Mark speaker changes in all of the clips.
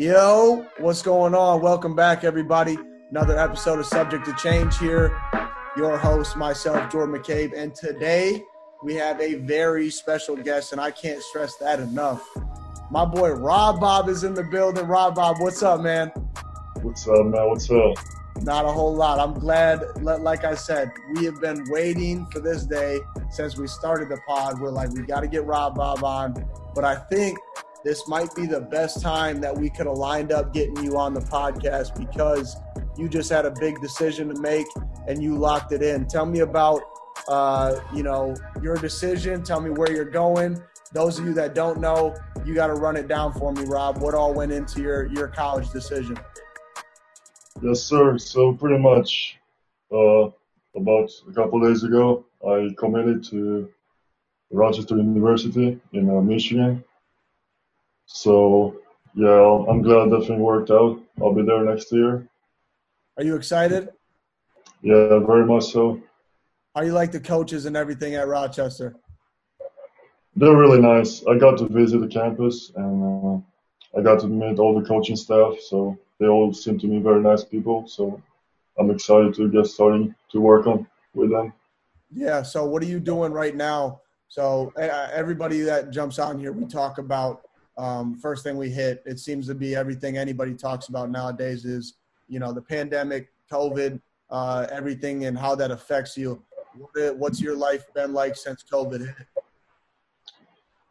Speaker 1: Yo, what's going on? Welcome back, everybody. Another episode of Subject to Change here. Your host, myself, Jordan McCabe. And today we have a very special guest, and I can't stress that enough. My boy Rob Bob is in the building. Rob Bob, what's up, man?
Speaker 2: What's up, man? What's up?
Speaker 1: Not a whole lot. I'm glad, like I said, we have been waiting for this day since we started the pod. We're like, we got to get Rob Bob on. But I think this might be the best time that we could have lined up getting you on the podcast because you just had a big decision to make and you locked it in. Tell me about, uh, you know, your decision. Tell me where you're going. Those of you that don't know, you got to run it down for me, Rob. What all went into your your college decision?
Speaker 2: Yes, sir. So pretty much uh, about a couple days ago, I committed to Rochester University in uh, Michigan. So yeah, I'm glad that thing worked out. I'll be there next year.
Speaker 1: Are you excited?
Speaker 2: Yeah, very much so.
Speaker 1: How you like the coaches and everything at Rochester?
Speaker 2: They're really nice. I got to visit the campus and uh, I got to meet all the coaching staff. So they all seem to me very nice people. So I'm excited to get starting to work on with them.
Speaker 1: Yeah. So what are you doing right now? So everybody that jumps on here, we talk about um, first thing we hit. It seems to be everything anybody talks about nowadays is you know the pandemic, COVID, uh, everything, and how that affects you. What's your life been like since COVID hit?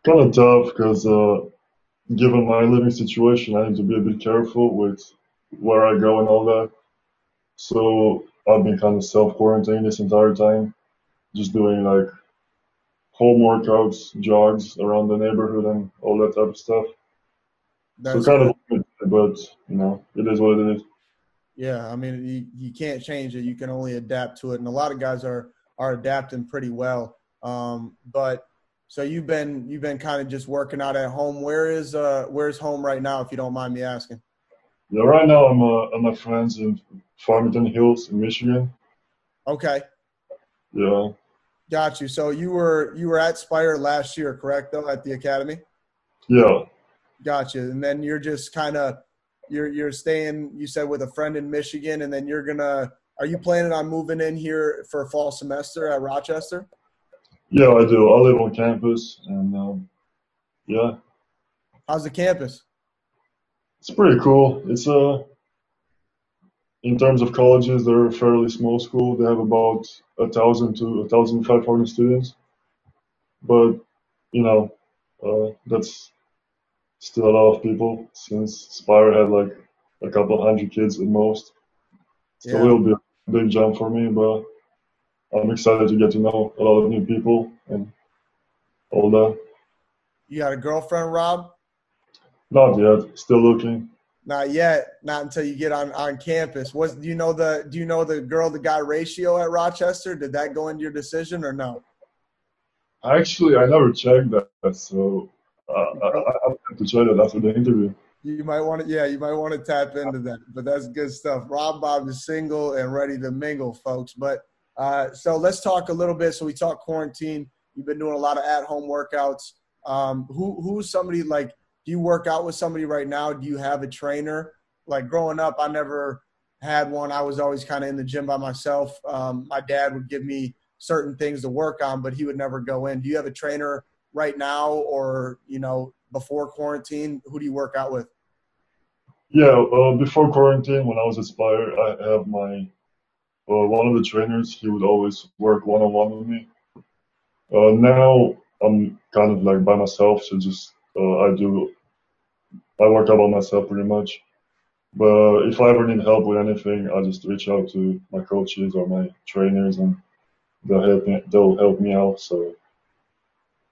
Speaker 2: Kind of tough because uh, given my living situation, I need to be a bit careful with where I go and all that. So I've been kind of self quarantining this entire time, just doing like home workouts, jogs around the neighborhood, and all that type of stuff. That's so kind good. of, but you know, it is what it is.
Speaker 1: Yeah, I mean, you, you can't change it. You can only adapt to it, and a lot of guys are are adapting pretty well. Um, but so you've been you've been kind of just working out at home. Where is uh where's home right now, if you don't mind me asking?
Speaker 2: Yeah, right now I'm uh, at my friends in Farmington Hills in Michigan.
Speaker 1: Okay.
Speaker 2: Yeah.
Speaker 1: Got you. So you were you were at Spire last year, correct? Though at the academy.
Speaker 2: Yeah.
Speaker 1: Got you. And then you're just kind of you're you're staying. You said with a friend in Michigan, and then you're gonna. Are you planning on moving in here for a fall semester at Rochester?
Speaker 2: Yeah, I do. I live on campus, and um, yeah.
Speaker 1: How's the campus?
Speaker 2: It's pretty cool. It's a, uh, in terms of colleges, they're a fairly small school. They have about a thousand to a thousand five hundred students, but you know, uh, that's still a lot of people since Spire had like a couple hundred kids at most. So yeah. it'll be a big jump for me, but I'm excited to get to know a lot of new people and all that.
Speaker 1: You got a girlfriend, Rob?
Speaker 2: Not yet. Still looking.
Speaker 1: Not yet. Not until you get on on campus. Was do you know the do you know the girl to guy ratio at Rochester? Did that go into your decision or no?
Speaker 2: Actually, I never checked that, so uh, I, I have to check that after the interview.
Speaker 1: You might want to, yeah, you might want to tap into that. But that's good stuff. Rob Bob is single and ready to mingle, folks. But uh, so let's talk a little bit. So we talk quarantine. You've been doing a lot of at-home workouts. Um, who who's somebody like do you work out with somebody right now? Do you have a trainer? Like growing up, I never had one. I was always kind of in the gym by myself. Um, my dad would give me certain things to work on, but he would never go in. Do you have a trainer right now, or you know, before quarantine? Who do you work out with?
Speaker 2: Yeah, uh, before quarantine, when I was at Spire, I have my uh, one of the trainers. He would always work one on one with me. Uh, now I'm kind of like by myself, so just uh, I do I work out by myself pretty much. But if I ever need help with anything, I just reach out to my coaches or my trainers, and they'll help me. They'll help me out. So.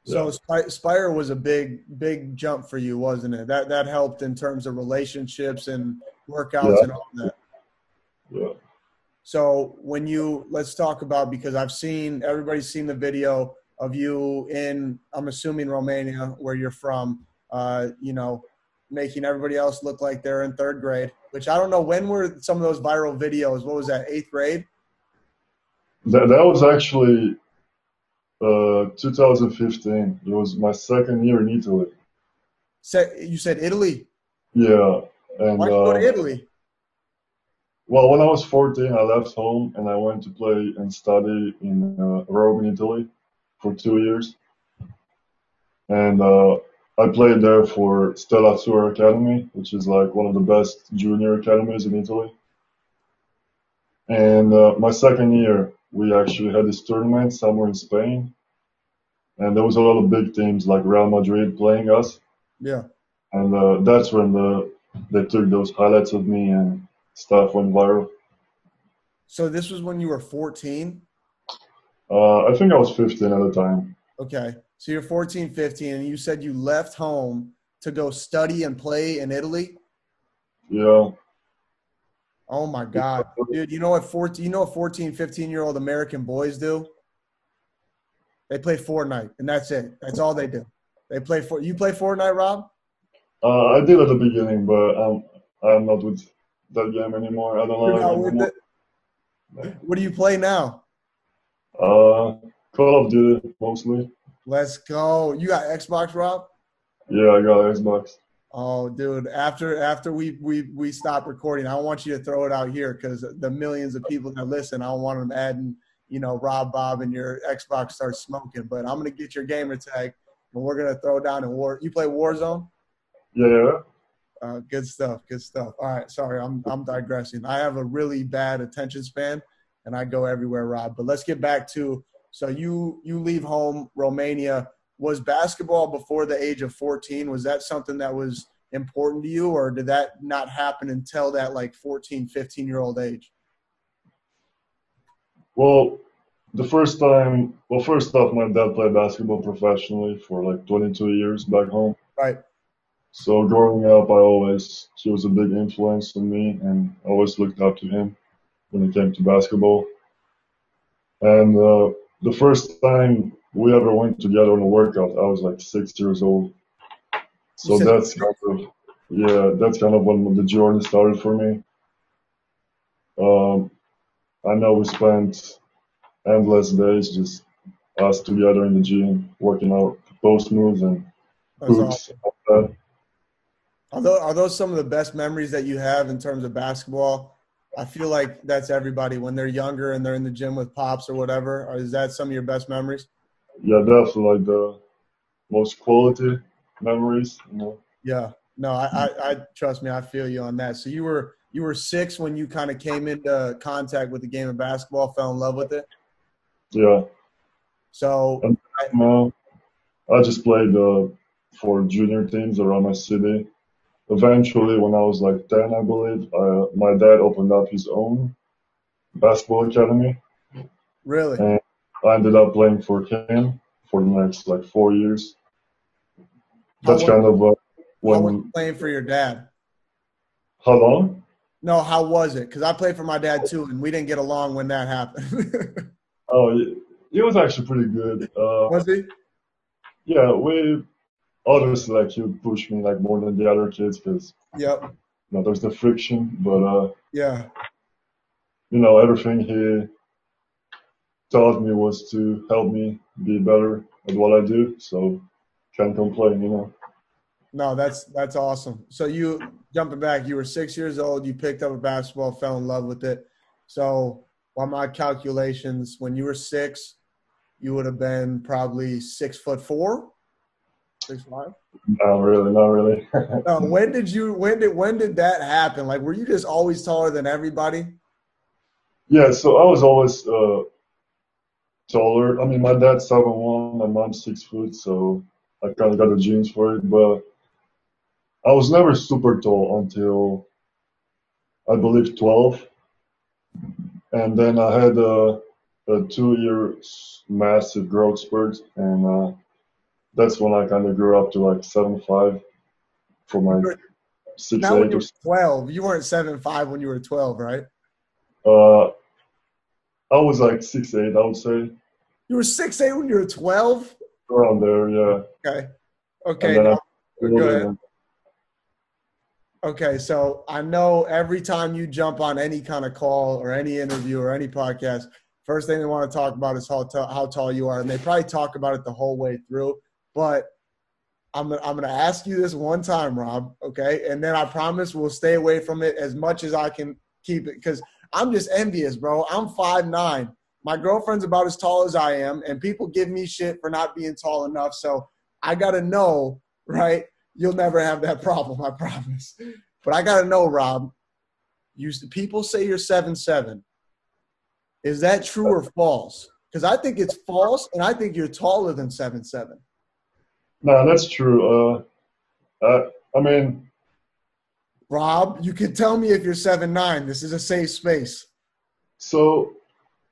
Speaker 1: Yeah. So Spire was a big, big jump for you, wasn't it? That that helped in terms of relationships and workouts yeah. and all that.
Speaker 2: Yeah.
Speaker 1: So when you let's talk about because I've seen everybody's seen the video of you in I'm assuming Romania where you're from. Uh, you know, making everybody else look like they're in third grade. Which I don't know when were some of those viral videos. What was that? Eighth grade.
Speaker 2: That that was actually uh, 2015. It was my second year in Italy.
Speaker 1: you said Italy.
Speaker 2: Yeah. And
Speaker 1: Why did you go to
Speaker 2: uh,
Speaker 1: Italy?
Speaker 2: well, when I was 14, I left home and I went to play and study in uh, Rome, Italy, for two years. And uh, I played there for Stella Azzurra Academy, which is like one of the best junior academies in Italy. And uh, my second year, we actually had this tournament somewhere in Spain, and there was a lot of big teams like Real Madrid playing us.
Speaker 1: Yeah.
Speaker 2: And uh, that's when the they took those highlights of me and stuff went viral.
Speaker 1: So this was when you were 14.
Speaker 2: Uh, I think I was 15 at the time.
Speaker 1: Okay. So you're 14, 15, and you said you left home to go study and play in Italy.
Speaker 2: Yeah,
Speaker 1: Oh my God, dude! You know what 14? You know what 14, 15 year old American boys do? They play Fortnite, and that's it. That's all they do. They play for. You play Fortnite, Rob?
Speaker 2: uh, I did at the beginning, but I'm I'm not with that game anymore. I don't know.
Speaker 1: What do you play now?
Speaker 2: Uh, Call of Duty mostly.
Speaker 1: Let's go. You got Xbox, Rob?
Speaker 2: Yeah, I got Xbox.
Speaker 1: Oh, dude! After after we we we stop recording, I want you to throw it out here because the millions of people that listen, I don't want them adding, you know, Rob Bob and your Xbox starts smoking. But I'm gonna get your gamer tag, and we're gonna throw down in war. You play Warzone?
Speaker 2: Yeah, yeah.
Speaker 1: Uh, good stuff. Good stuff. All right. Sorry, I'm I'm digressing. I have a really bad attention span, and I go everywhere, Rob. But let's get back to so you you leave home, Romania. Was basketball before the age of 14? Was that something that was important to you, or did that not happen until that like 14, 15 year old age?
Speaker 2: Well, the first time, well, first off, my dad played basketball professionally for like 22 years back home.
Speaker 1: Right.
Speaker 2: So growing up, I always he was a big influence on me, and I always looked up to him when it came to basketball. And uh, the first time we ever went together on a workout, I was like six years old. So that's kind of yeah, that's kind of when the journey started for me. Um, I know we spent endless days just us together in the gym, working out post moves and hoops.
Speaker 1: awesome.
Speaker 2: and all that.
Speaker 1: Are those, are those some of the best memories that you have in terms of basketball? I feel like that's everybody when they're younger and they're in the gym with pops or whatever. Or is that some of your best memories?
Speaker 2: Yeah, definitely like the most quality memories. You know.
Speaker 1: Yeah. No, I, I, I trust me. I feel you on that. So you were you were six when you kind of came into contact with the game of basketball, fell in love with it.
Speaker 2: Yeah.
Speaker 1: So
Speaker 2: No, I just played uh, for junior teams around my city. Eventually, when I was like 10, I believe, uh, my dad opened up his own basketball academy.
Speaker 1: really,
Speaker 2: And I ended up playing for him for the next like four years. That's
Speaker 1: How
Speaker 2: kind of uh,
Speaker 1: how was
Speaker 2: when.
Speaker 1: playing for your dad?
Speaker 2: How long?
Speaker 1: No, how was it? Because I played for my dad too, and we didn't get along when that happened.
Speaker 2: Oh, it, it was actually pretty good. Uh,
Speaker 1: was he?
Speaker 2: yeah, we obviously like he would push me like more than the other kids because
Speaker 1: Yep.
Speaker 2: you know there's the friction, but uh,
Speaker 1: Yeah.
Speaker 2: you know everything he taught me was to help me be better at what I do. So can't complain, you know.
Speaker 1: No, that's that's awesome. So you jumping back, you were six years old. You picked up a basketball, fell in love with it. So by my calculations, when you were six, you would have been probably six foot four, six five.
Speaker 2: Not really, not really.
Speaker 1: No, when did you? When did when did that happen? Like, were you just always taller than everybody?
Speaker 2: yeah, so I was always uh, taller. I mean, my dad's seven one, my mom's six foot, so I kind of got the genes for it. But I was never super tall until I believe twelve, and then I had a, a two-year massive growth spurt, and uh, that's when I kind of grew up to like seven five for my six
Speaker 1: Now,
Speaker 2: eight
Speaker 1: you
Speaker 2: or
Speaker 1: were twelve, you weren't seven five when you were twelve, right?
Speaker 2: Uh, I was like six eight, I would say,
Speaker 1: You were six eight when you were twelve.
Speaker 2: around there. Yeah.
Speaker 1: Okay. Okay. Now-
Speaker 2: I-
Speaker 1: go ahead. Okay, so I know every time you jump on any kind of call or any interview or any podcast, first thing they want to talk about is how, t- how tall you are, and they probably talk about it the whole way through. But I'm I'm gonna ask you this one time, Rob. Okay, and then I promise we'll stay away from it as much as I can keep it because I'm just envious, bro. I'm five nine. My girlfriend's about as tall as I am, and people give me shit for not being tall enough. So I gotta know, right? You'll never have that problem, I promise. But I gotta know, Rob. You people say you're seven seven. Is that true or false? Because I think it's false, and I think you're taller than seven seven.
Speaker 2: No, that's true. Uh, uh, I mean,
Speaker 1: Rob, you can tell me if you're seven nine. This is a safe space.
Speaker 2: So,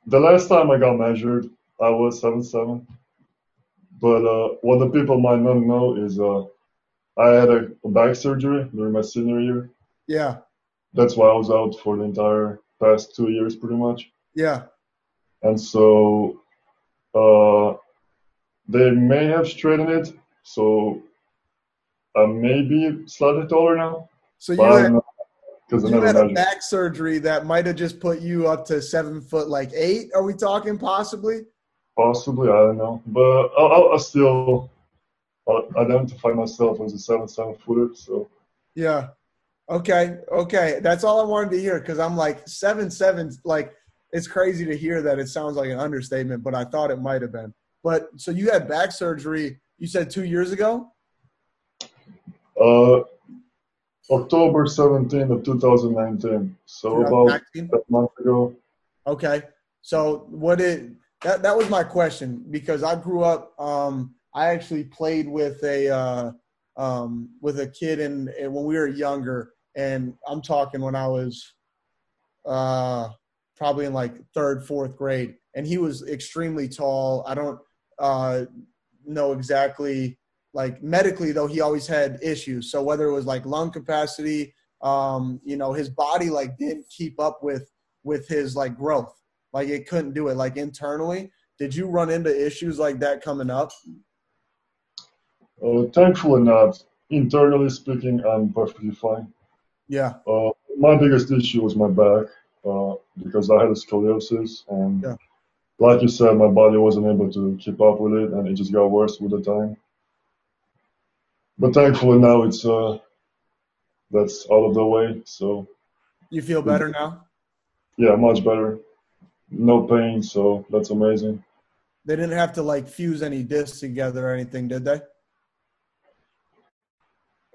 Speaker 2: the last time I got measured, I was seven seven. But uh, what the people might not know is uh, I had a, a back surgery during my senior year.
Speaker 1: Yeah.
Speaker 2: That's why I was out for the entire past two years, pretty much.
Speaker 1: Yeah.
Speaker 2: And so uh, they may have straightened it, so I'm maybe slightly taller now.
Speaker 1: So you had, you had a back surgery that might have just put you up to seven foot, like eight. Are we talking possibly?
Speaker 2: Possibly, I don't know, but I, I, still identify myself as a seven seven footer. So
Speaker 1: yeah, okay, okay, that's all I wanted to hear because I'm like seven seven, like it's crazy to hear that. It sounds like an understatement, but I thought it might have been. But so you had back surgery. You said two years ago.
Speaker 2: Uh, October 17th of 2019. So about a month ago.
Speaker 1: Okay. So what did that that was my question because I grew up. Um, I actually played with a uh, um, with a kid and when we were younger, and I'm talking when I was uh, probably in like third, fourth grade, and he was extremely tall. I don't uh, know exactly like medically though he always had issues. So whether it was like lung capacity um you know his body like didn't keep up with with his like growth. Like it couldn't do it. Like internally did you run into issues like that coming up?
Speaker 2: Uh, thankfully not. Internally speaking i'm perfectly fine.
Speaker 1: Yeah.
Speaker 2: Uh, my biggest issue was my back uh, because i had a scoliosis and yeah. Like you said my body wasn't able to keep up with it and it just got worse with the time but thankfully now it's uh that's out of the way so
Speaker 1: you feel better now
Speaker 2: yeah much better no pain, so that's amazing.
Speaker 1: They didn't have to like fuse any discs together or anything, did they?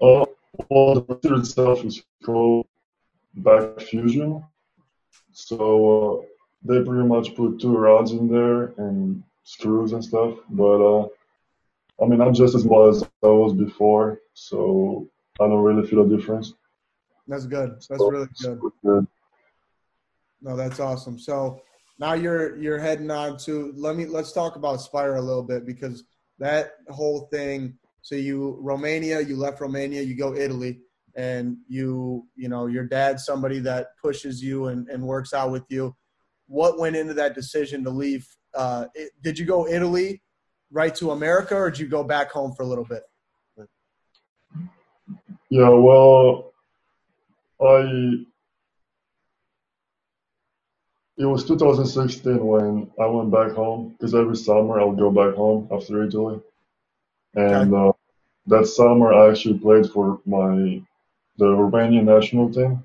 Speaker 2: Uh, well, the procedure itself is called back fusion. So uh, they pretty much put two rods in there and screws and stuff. But uh, I mean, I'm just as well as I was before, so I don't really feel a difference.
Speaker 1: That's good. That's so, really good. good. No, that's awesome. So now you're you're heading on to let me let's talk about Spire a little bit because that whole thing. So you Romania, you left Romania, you go Italy, and you you know your dad's somebody that pushes you and, and works out with you. What went into that decision to leave? Uh, it, did you go Italy right to America, or did you go back home for a little bit?
Speaker 2: Yeah, well, I it was 2016 when I went back home because every summer I'll go back home after Italy, and okay. uh, that summer I actually played for my the Romanian national team.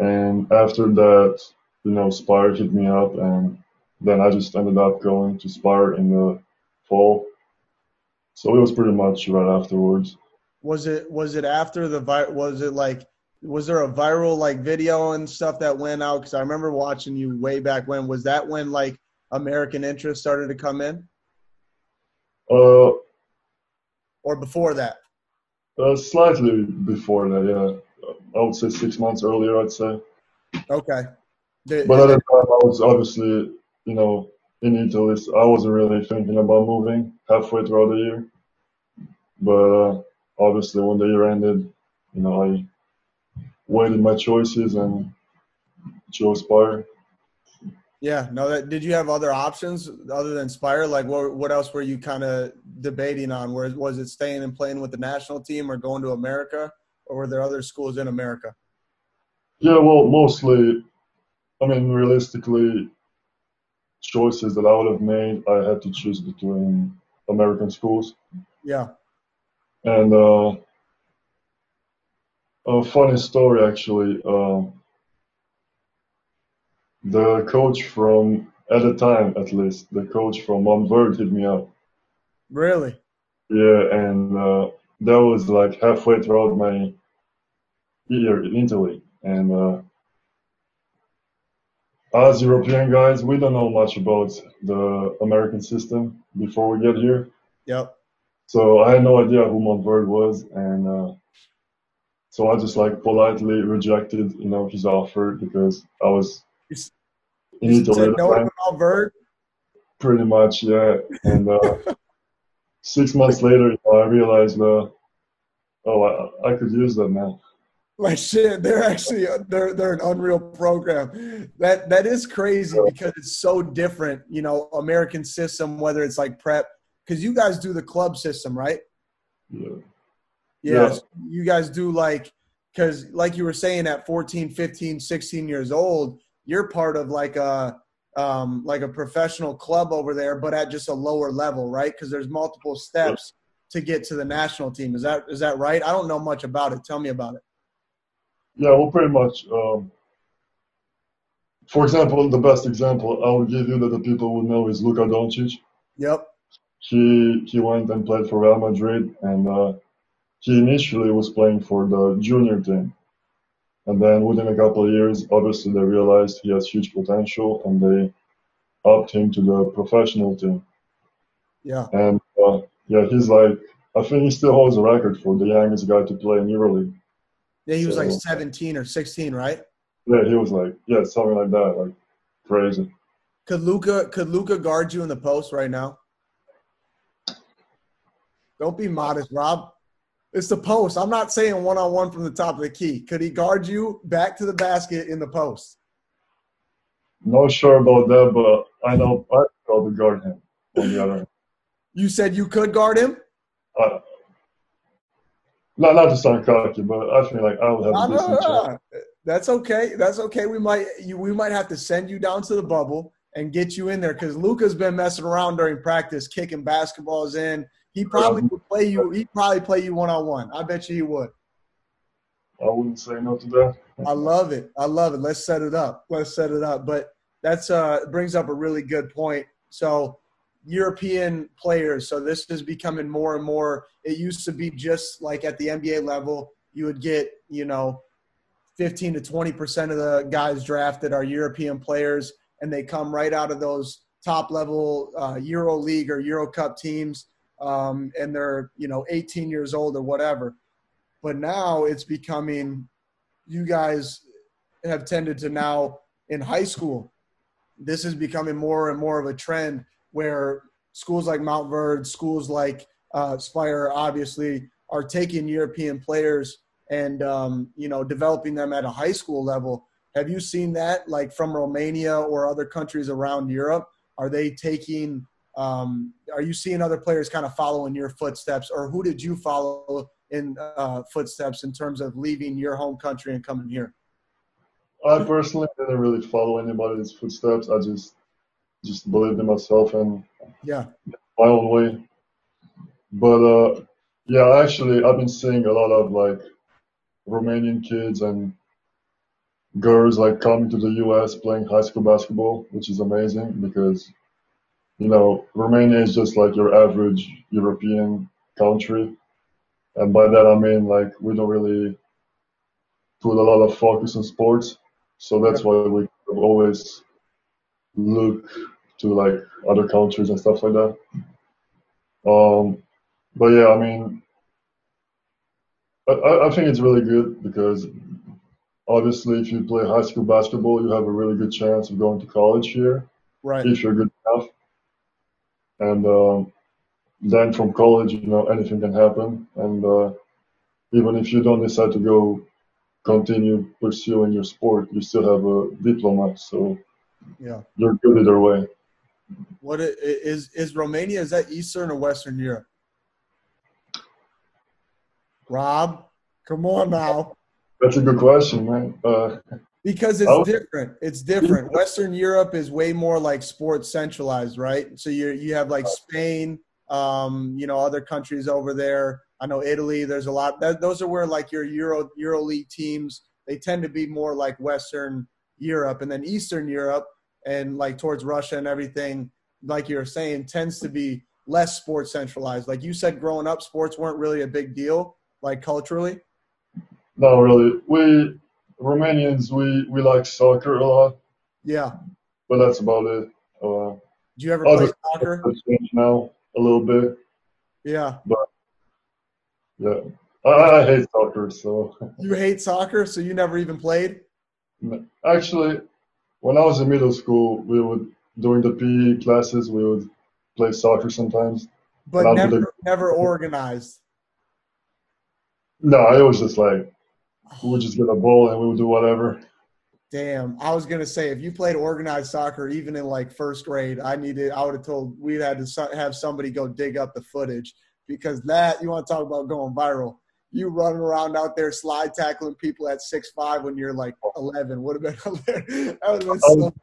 Speaker 2: And after that, you know, Spire hit me up, and then I just ended up going to Spire in the fall. So it was pretty much right afterwards.
Speaker 1: Was it was it after the was it like was there a viral like video and stuff that went out? Because I remember watching you way back when. Was that when like American interest started to come in?
Speaker 2: Uh,
Speaker 1: or before that?
Speaker 2: Uh, slightly before that, yeah. I would say six months earlier. I'd say.
Speaker 1: Okay.
Speaker 2: The, but at the time, I was obviously, you know, in Italy. So I wasn't really thinking about moving halfway throughout the year. But uh, obviously, when the year ended, you know, I weighed my choices and chose Spire.
Speaker 1: Yeah, no. That, did you have other options other than Spire? Like, what what else were you kind of debating on? Where was it staying and playing with the national team, or going to America, or were there other schools in America?
Speaker 2: Yeah, well, mostly. I mean, realistically, choices that I would have made, I had to choose between American schools.
Speaker 1: Yeah.
Speaker 2: And uh, a funny story, actually. Um, the coach from, at the time at least, the coach from Montverde hit me up.
Speaker 1: Really?
Speaker 2: Yeah, and uh, that was like halfway throughout my year in Italy. And uh, as European guys, we don't know much about the American system before we get here.
Speaker 1: Yep.
Speaker 2: So I had no idea who Montverde was, and uh, so I just like politely rejected, you know, his offer because I was
Speaker 1: in Italy. No about Verd.
Speaker 2: Pretty much, yeah. And uh, six months later, you know, I realized, uh, oh, I, I could use that now
Speaker 1: like shit they're actually they're they're an unreal program. That that is crazy because it's so different you know american system whether it's like prep because you guys do the club system right?
Speaker 2: Yeah.
Speaker 1: Yeah, yeah. you guys do like because like you were saying at 14 15 16 years old you're part of like a um, like a professional club over there but at just a lower level right? Because there's multiple steps to get to the national team. Is that is that right? I don't know much about it. Tell me about it
Speaker 2: yeah, well, pretty much. Um, for example, the best example I will give you that the people would know is Luka Doncic.
Speaker 1: Yep.
Speaker 2: He he went and played for Real Madrid, and uh, he initially was playing for the junior team, and then within a couple of years, obviously they realized he has huge potential, and they upped him to the professional team.
Speaker 1: Yeah.
Speaker 2: And uh, yeah, he's like I think he still holds the record for the youngest guy to play in EuroLeague.
Speaker 1: Yeah, he was so, like 17 or 16, right?
Speaker 2: Yeah, he was like, yeah, something like that, like crazy.
Speaker 1: Could Luka could Luka guard you in the post right now? Don't be modest, Rob. It's the post. I'm not saying one on one from the top of the key. Could he guard you back to the basket in the post?
Speaker 2: Not sure about that, but I know I could probably guard him on the other.
Speaker 1: You said you could guard him?
Speaker 2: Uh, not not to sound cocky, but I feel like I will have a decent
Speaker 1: chance. That's okay. That's okay. We might you, we might have to send you down to the bubble and get you in there because Luka's been messing around during practice, kicking basketballs in. He probably would play you. He probably play you one on one. I bet you he would.
Speaker 2: I wouldn't say no to that.
Speaker 1: I love it. I love it. Let's set it up. Let's set it up. But that's uh brings up a really good point. So European players. So this is becoming more and more. It used to be just like at the NBA level, you would get, you know, 15 to 20% of the guys drafted are European players, and they come right out of those top level uh, Euro League or Euro Cup teams, um, and they're, you know, 18 years old or whatever. But now it's becoming, you guys have tended to now in high school, this is becoming more and more of a trend where schools like Montverde, schools like uh, Spire, obviously, are taking European players and um, you know developing them at a high school level. Have you seen that, like from Romania or other countries around Europe? Are they taking? Um, are you seeing other players kind of follow in your footsteps, or who did you follow in uh, footsteps in terms of leaving your home country and coming here?
Speaker 2: I personally didn't really follow anybody's footsteps. I just just believed in myself and
Speaker 1: yeah,
Speaker 2: my own way. But uh, yeah, actually, I've been seeing a lot of like Romanian kids and girls like coming to the U.S. playing high school basketball, which is amazing because you know Romania is just like your average European country, and by that I mean like we don't really put a lot of focus on sports, so that's why we always look to like other countries and stuff like that. Um, but yeah, I mean, I, I think it's really good because obviously, if you play high school basketball, you have a really good chance of going to college here,
Speaker 1: right?
Speaker 2: If you're good enough, and um, then from college, you know, anything can happen, and uh, even if you don't decide to go continue pursuing your sport, you still have a diploma, so
Speaker 1: yeah,
Speaker 2: you're good either way.
Speaker 1: What is is Romania? Is that Eastern or Western Europe? Rob, come on now.
Speaker 2: That's a good question, man. Uh,
Speaker 1: because it's different. It's different. Western Europe is way more like sports centralized, right? So you you have like Spain, um, you know, other countries over there. I know Italy. There's a lot. That, those are where like your Euro Euro League teams. They tend to be more like Western Europe, and then Eastern Europe, and like towards Russia and everything. Like you're saying, tends to be less sports centralized. Like you said, growing up, sports weren't really a big deal, like culturally.
Speaker 2: No, really. We Romanians, we we like soccer a lot.
Speaker 1: Yeah.
Speaker 2: But that's about it. Uh,
Speaker 1: Do you ever play soccer?
Speaker 2: Now a little bit.
Speaker 1: Yeah.
Speaker 2: But yeah, I, I hate soccer. So.
Speaker 1: You hate soccer, so you never even played.
Speaker 2: Actually, when I was in middle school, we would during the PE classes we would play soccer sometimes.
Speaker 1: But never, the, never organized.
Speaker 2: No, it was just like we would just get a ball and we would do whatever.
Speaker 1: Damn, I was gonna say if you played organized soccer, even in like first grade, I needed. I would have told we'd had to have somebody go dig up the footage because that you want to talk about going viral. You running around out there slide tackling people at six five when you're like eleven would have been hilarious. That would have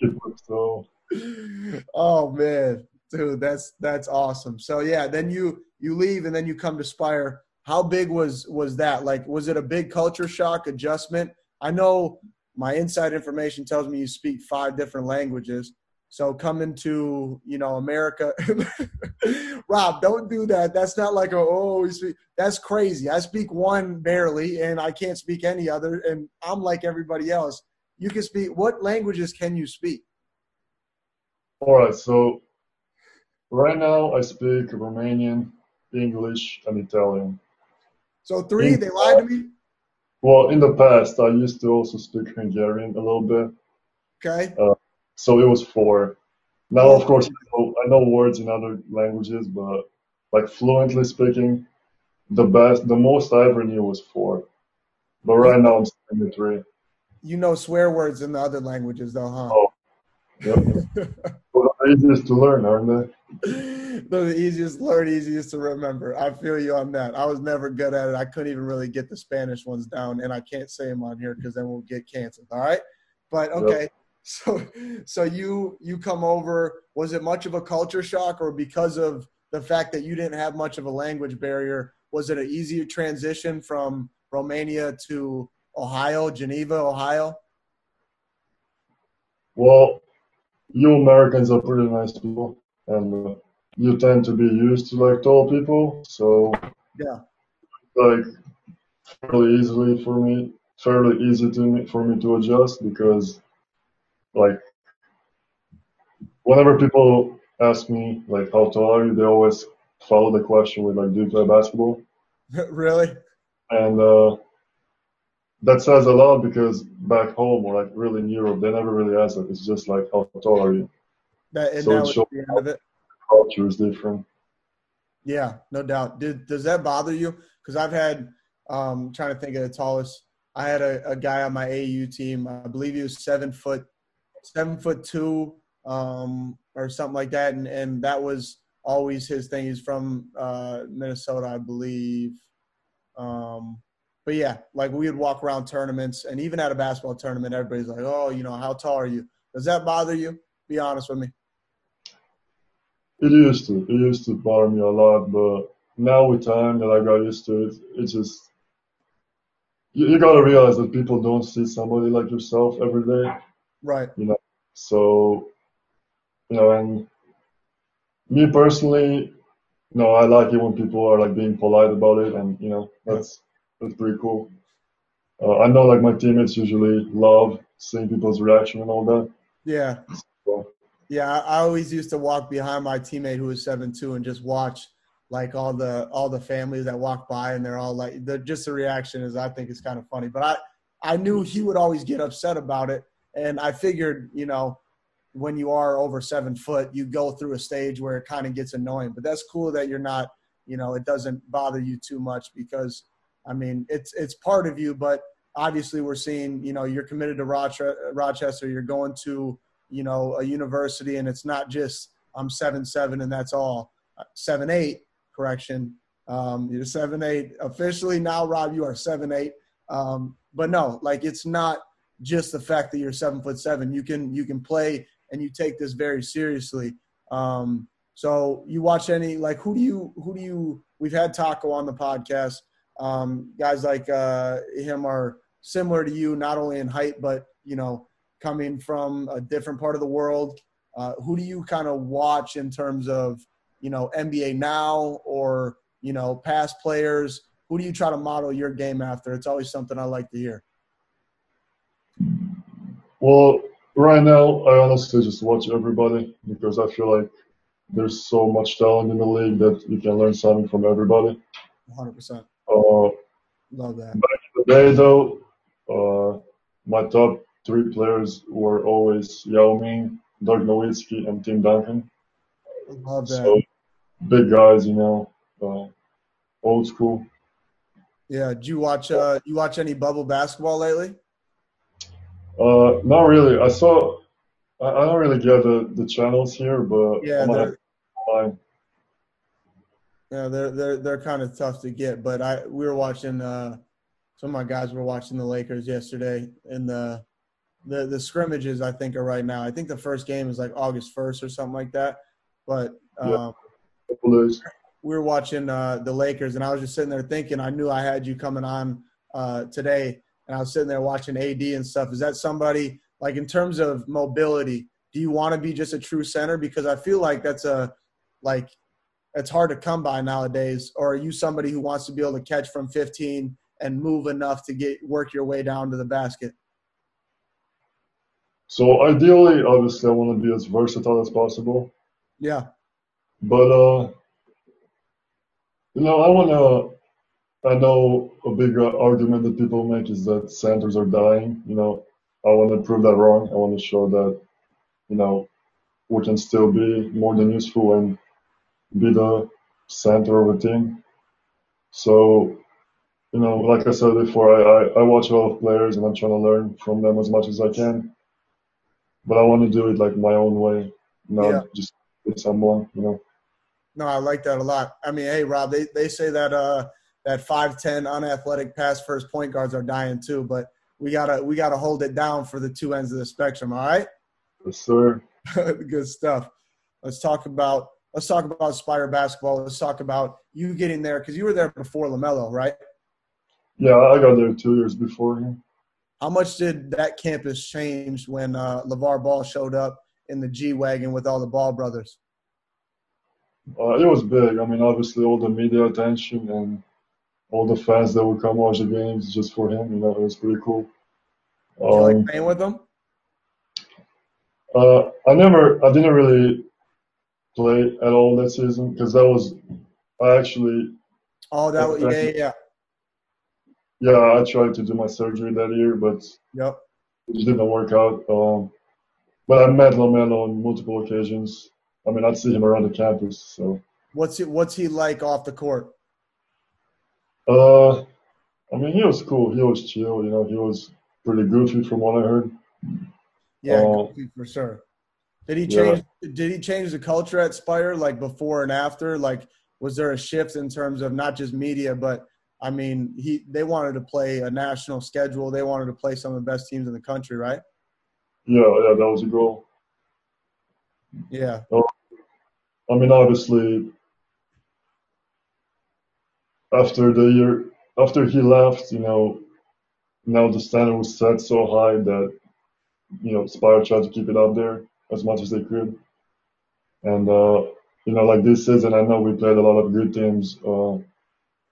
Speaker 1: been so. so. Oh man, dude, that's that's awesome. So yeah, then you you leave and then you come to Spire how big was was that like was it a big culture shock adjustment i know my inside information tells me you speak five different languages so coming to you know america rob don't do that that's not like a oh that's crazy i speak one barely and i can't speak any other and i'm like everybody else you can speak what languages can you speak
Speaker 2: all right so right now i speak romanian english and italian
Speaker 1: so three, they lied to me.
Speaker 2: Well, in the past, I used to also speak Hungarian a little bit.
Speaker 1: Okay.
Speaker 2: Uh, so it was four. Now, of course, I know, words in other languages, but like fluently speaking, the best, the most I ever knew was four. But right now, I'm speaking three.
Speaker 1: You know swear words in the other languages, though, huh?
Speaker 2: Oh, yep. well, easiest to learn, aren't they?
Speaker 1: They're the easiest to learn, easiest to remember. I feel you on that. I was never good at it. I couldn't even really get the Spanish ones down, and I can't say them on here because then we'll get canceled. All right, but okay. Yep. So, so you you come over. Was it much of a culture shock, or because of the fact that you didn't have much of a language barrier? Was it an easier transition from Romania to Ohio, Geneva, Ohio?
Speaker 2: Well, you Americans are pretty nice people and uh, you tend to be used to like tall people, so
Speaker 1: yeah,
Speaker 2: like fairly easily for me, fairly easy to me for me to adjust because like whenever people ask me like how tall are you, they always follow the question with like do you play basketball?
Speaker 1: really?
Speaker 2: And uh, that says a lot because back home or like really in Europe, they never really ask that. It's just like how tall are you?
Speaker 1: That, and so that was the end of it.
Speaker 2: Culture is different.
Speaker 1: Yeah, no doubt. Did, does that bother you? Because I've had, um, trying to think of the tallest. I had a, a, guy on my AU team. I believe he was seven foot, seven foot two, um, or something like that, and and that was always his thing. He's from uh, Minnesota, I believe. Um, but yeah, like we would walk around tournaments, and even at a basketball tournament, everybody's like, "Oh, you know, how tall are you?" Does that bother you? Be honest with me.
Speaker 2: It used to. It used to bother me a lot, but now with time that I got used to it, it just you, you got to realize that people don't see somebody like yourself every day.
Speaker 1: Right.
Speaker 2: You know. So, you know, and me personally, you know, I like it when people are like being polite about it, and you know, that's that's pretty cool. Uh, I know like my teammates usually love seeing people's reaction and all that.
Speaker 1: Yeah. So, yeah, I always used to walk behind my teammate who was seven two and just watch like all the all the families that walk by and they're all like the just the reaction is I think is kind of funny. But I I knew he would always get upset about it, and I figured you know when you are over seven foot, you go through a stage where it kind of gets annoying. But that's cool that you're not you know it doesn't bother you too much because I mean it's it's part of you, but obviously we're seeing you know you're committed to Rochester, you're going to you know a university and it's not just i'm seven seven and that's all. Seven eight correction. Um, you're seven eight officially. Now rob you are seven eight. Um, but no like it's not just the fact that you're seven foot seven you can you can play and you take this very seriously um, So you watch any like who do you who do you? We've had Tacko on the podcast. Um, guys like uh, him are similar to you, not only in height but you know coming from a different part of the world. Uh, who do you kind of watch in terms of you know NBA now or you know past players? Who do you try to model your game after? It's always something I like to hear.
Speaker 2: Well, right now I honestly just watch everybody because I feel like there's so much talent in the league that you can learn something from everybody.
Speaker 1: 100%.
Speaker 2: Uh,
Speaker 1: Love that.
Speaker 2: Back in the day, though, uh, my top three players were always Yao Ming, Dirk Nowitzki, and Tim Duncan.
Speaker 1: Love that.
Speaker 2: So big guys, you know, uh, old school.
Speaker 1: Yeah. Do you watch? Uh, you watch any bubble basketball lately?
Speaker 2: Uh, not really. I saw. I, I don't really get the, the channels here, but
Speaker 1: Yeah, they're
Speaker 2: find-
Speaker 1: yeah they're they're they're kind of tough to get. But I we were watching. Uh, some of my guys were watching the Lakers yesterday, and the the the scrimmages I think are right now. I think the first game is like August first or something like that. But um,
Speaker 2: Yeah.
Speaker 1: we were watching uh, the Lakers, and I was just sitting there thinking, I knew I had you coming on uh, today, and I was sitting there watching AD and stuff. Is that somebody like in terms of mobility? Do you want to be just a true center? Because I feel like that's a like it's hard to come by nowadays. Or are you somebody who wants to be able to catch from 15 and move enough to get work your way down to the basket?
Speaker 2: So ideally, obviously, I want to be as versatile as possible.
Speaker 1: Yeah,
Speaker 2: But uh, you know, I wanna. I know a big uh, argument that people make is that centers are dying. You know, I want to prove that wrong. I want to show that, you know, we can still be more than useful and be the center of a team. So, you know, like I said before, I, I, I watch a lot of players and I'm trying to learn from them as much as I can. But I want to do it like my own way, not
Speaker 1: Yeah.
Speaker 2: just with someone, you know.
Speaker 1: no, I like that a lot. I mean, hey, Rob, they they say that uh that five ten unathletic pass first point guards are dying too, but we gotta we gotta hold it down for the two ends of the spectrum. All right.
Speaker 2: Yes, sir.
Speaker 1: Good stuff. Let's talk about let's talk about Spire basketball. Let's talk about you getting there because you were there before Lamelo, right?
Speaker 2: Yeah, I got there two years before him.
Speaker 1: How much did that campus change when uh, LaVar Ball showed up in the G wagon with all the Ball brothers?
Speaker 2: Uh, it was big. I mean, obviously, all the media attention and all the fans that would come watch the games just for him. You know, it was pretty cool.
Speaker 1: You like
Speaker 2: Um,
Speaker 1: playing with them?
Speaker 2: uh, I never, I didn't really play at all that season because that was, I actually,
Speaker 1: Oh, that was, yeah, yeah, yeah.
Speaker 2: I tried to do my surgery that year, but
Speaker 1: Yep.
Speaker 2: it just didn't work out. Um, but I met Lamelo on multiple occasions. I mean, I'd see him around the campus. So,
Speaker 1: What's he What's he like off the court?
Speaker 2: Uh, I mean, he was cool. He was chill. You know, he was pretty goofy from what I heard.
Speaker 1: Yeah, goofy for sure. Did he
Speaker 2: Yeah.
Speaker 1: change? Did he change the culture at Spire, like before and after? Like, was there a shift in terms of not just media, but I mean, he they wanted to play a national schedule. They wanted to play some of the best teams in the country, right?
Speaker 2: Yeah, yeah, that was a goal.
Speaker 1: Yeah,
Speaker 2: I mean, obviously, after the year, after he left, you know, now the standard was set so high that, you know, Spire tried to keep it up there as much as they could. And, uh, you know, like this season, I know we played a lot of good teams. Uh,